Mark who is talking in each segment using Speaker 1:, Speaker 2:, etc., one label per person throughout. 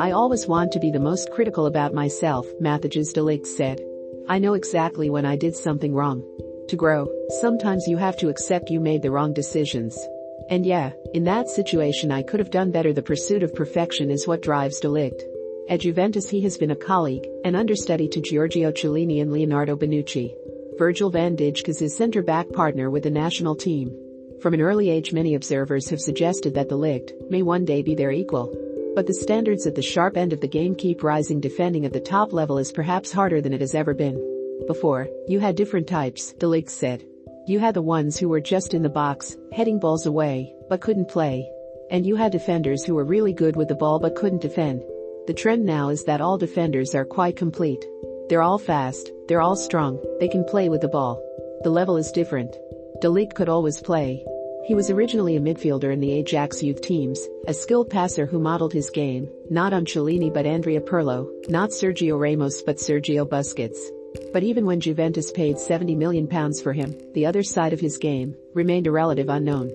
Speaker 1: I always want to be the most critical about myself, Matthijs de Ligt said. I know exactly when I did something wrong. To grow, sometimes you have to accept you made the wrong decisions. And yeah, in that situation I could have done better the pursuit of perfection is what drives de Ligt. At Juventus he has been a colleague, an understudy to Giorgio Chiellini and Leonardo Bonucci. Virgil van Dijk is his center-back partner with the national team. From an early age many observers have suggested that de Ligt may one day be their equal. But the standards at the sharp end of the game keep rising defending at the top level is perhaps harder than it has ever been. Before, you had different types, Ligt said. You had the ones who were just in the box, heading balls away, but couldn't play. And you had defenders who were really good with the ball but couldn't defend. The trend now is that all defenders are quite complete. They're all fast, they're all strong, they can play with the ball. The level is different. De Ligt could always play. He was originally a midfielder in the Ajax youth teams, a skilled passer who modeled his game, not on Chiellini but Andrea Pirlo, not Sergio Ramos but Sergio Busquets. But even when Juventus paid 70 million pounds for him, the other side of his game remained a relative unknown.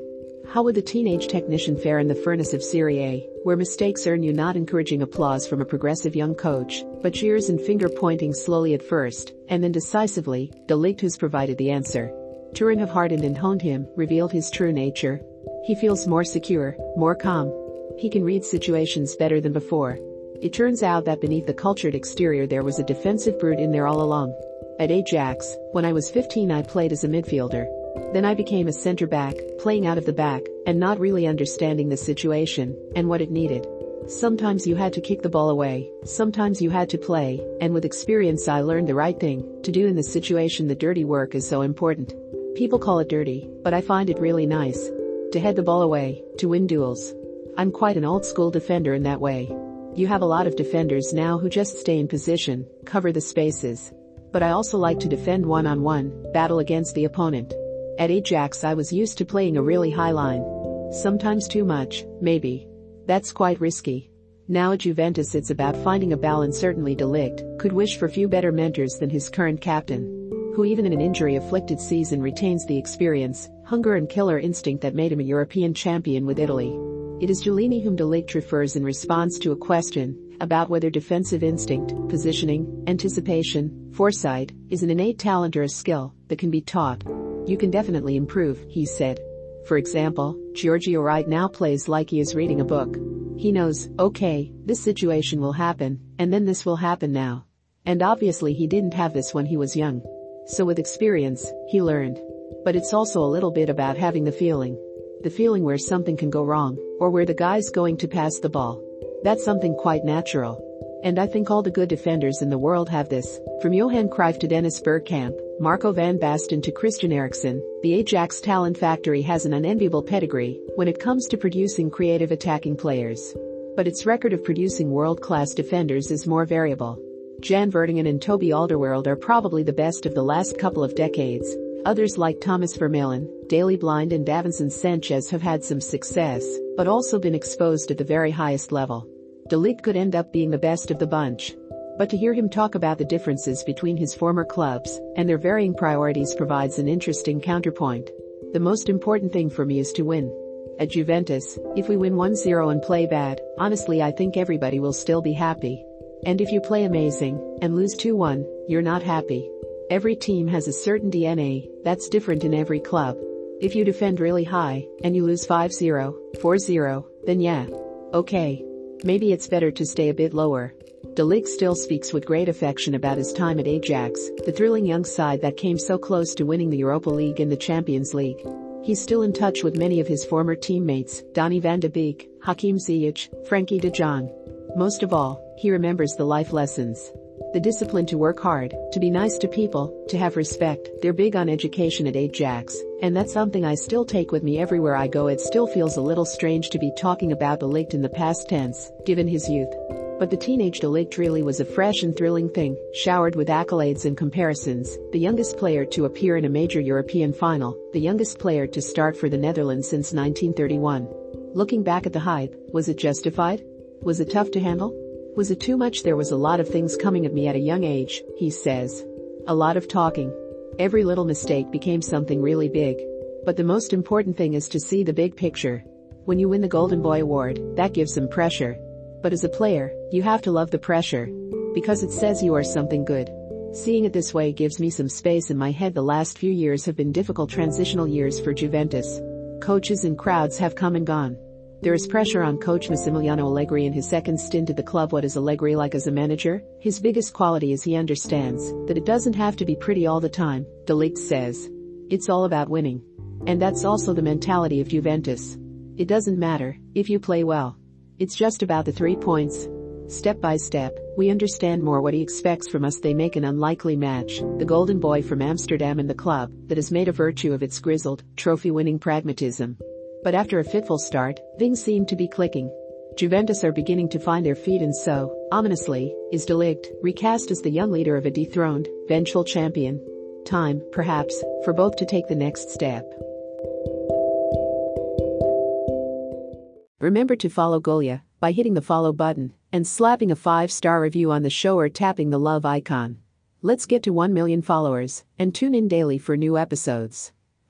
Speaker 1: How would the teenage technician fare in the furnace of Serie A, where mistakes earn you not encouraging applause from a progressive young coach, but cheers and finger pointing slowly at first, and then decisively, de Ligt who's provided the answer. Turin have hardened and honed him, revealed his true nature. He feels more secure, more calm. He can read situations better than before, it turns out that beneath the cultured exterior there was a defensive brute in there all along. At Ajax, when I was 15 I played as a midfielder. Then I became a center back, playing out of the back, and not really understanding the situation, and what it needed. Sometimes you had to kick the ball away, sometimes you had to play, and with experience I learned the right thing to do in the situation the dirty work is so important. People call it dirty, but I find it really nice. To head the ball away, to win duels. I'm quite an old school defender in that way. You have a lot of defenders now who just stay in position, cover the spaces. But I also like to defend one on one, battle against the opponent. At Ajax I was used to playing a really high line. Sometimes too much, maybe. That's quite risky. Now at Juventus it's about finding a balance certainly de Ligt could wish for few better mentors than his current captain. Who even in an injury-afflicted season retains the experience, hunger and killer instinct that made him a European champion with Italy. It is Chiellini whom de Ligt refers in response to a question about whether defensive instinct, positioning, anticipation, foresight is an innate talent or a skill that can be taught. You can definitely improve, he said. For example, Giorgio right now plays like he is reading a book. He knows, okay, this situation will happen, and then this will happen now. And obviously he didn't have this when he was young. So with experience, he learned. But it's also a little bit about having the feeling. The feeling where something can go wrong, or where the guy's going to pass the ball. That's something quite natural. And I think all the good defenders in the world have this, from Johan Cruyff to Dennis Bergkamp, Marco van Basten to Christian Eriksen, the Ajax talent factory has an unenviable pedigree when it comes to producing creative attacking players. But its record of producing world-class defenders is more variable. Jan Vertonghen and Toby Alderweireld are probably the best of the last couple of decades, Others like Thomas Vermaelen, Daley Blind and Davinson Sanchez have had some success, but also been exposed at the very highest level. De Ligt could end up being the best of the bunch. But to hear him talk about the differences between his former clubs and their varying priorities provides an interesting counterpoint. The most important thing for me is to win. At Juventus, if we win 1-0 and play bad, honestly I think everybody will still be happy. And if you play amazing and lose 2-1, you're not happy. Every team has a certain DNA that's different in every club. If you defend really high and you lose 5-0, 4-0, then yeah. Okay. Maybe it's better to stay a bit lower. De Ligt still speaks with great affection about his time at Ajax, the thrilling young side that came so close to winning the Europa League and the Champions League. He's still in touch with many of his former teammates, Donny van de Beek, Hakim Ziyech, Frenkie de Jong. Most of all, he remembers the life lessons the discipline to work hard, to be nice to people, to have respect. They're big on education at Ajax, and that's something I still take with me everywhere I go. It still feels a little strange to be talking about de Ligt in the past tense, given his youth. But the teenage de Ligt really was a fresh and thrilling thing, showered with accolades and comparisons, the youngest player to appear in a major European final, the youngest player to start for the Netherlands since 1931. Looking back at the hype, was it justified? Was it tough to handle? Was it too much? There was a lot of things coming at me at a young age, he says. A lot of talking. Every little mistake became something really big. But the most important thing is to see the big picture. When you win the Golden Boy Award, that gives some pressure. But as a player, you have to love the pressure. Because it says you are something good. Seeing it this way gives me some space in my head. The last few years have been difficult transitional years for Juventus. Coaches and crowds have come and gone. There is pressure on coach Massimiliano Allegri in his second stint at the club. What is Allegri like as a manager? His biggest quality is he understands that it doesn't have to be pretty all the time, De Ligt says. It's all about winning. And that's also the mentality of Juventus. It doesn't matter if you play well. It's just about the three points. Step by step, we understand more what he expects from us. They make an unlikely match, the golden boy from Amsterdam and the club that has made a virtue of its grizzled, trophy winning pragmatism. But after a fitful start, things seem to be clicking. Juventus are beginning to find their feet and so, ominously, is De Ligt, recast as the young leader of a dethroned, vengeful champion. Time, perhaps, for both to take the next step. Remember to follow Golia by hitting the follow button and slapping a 5-star review on the show or tapping the love icon. Let's get to 1 million followers and tune in daily for new episodes.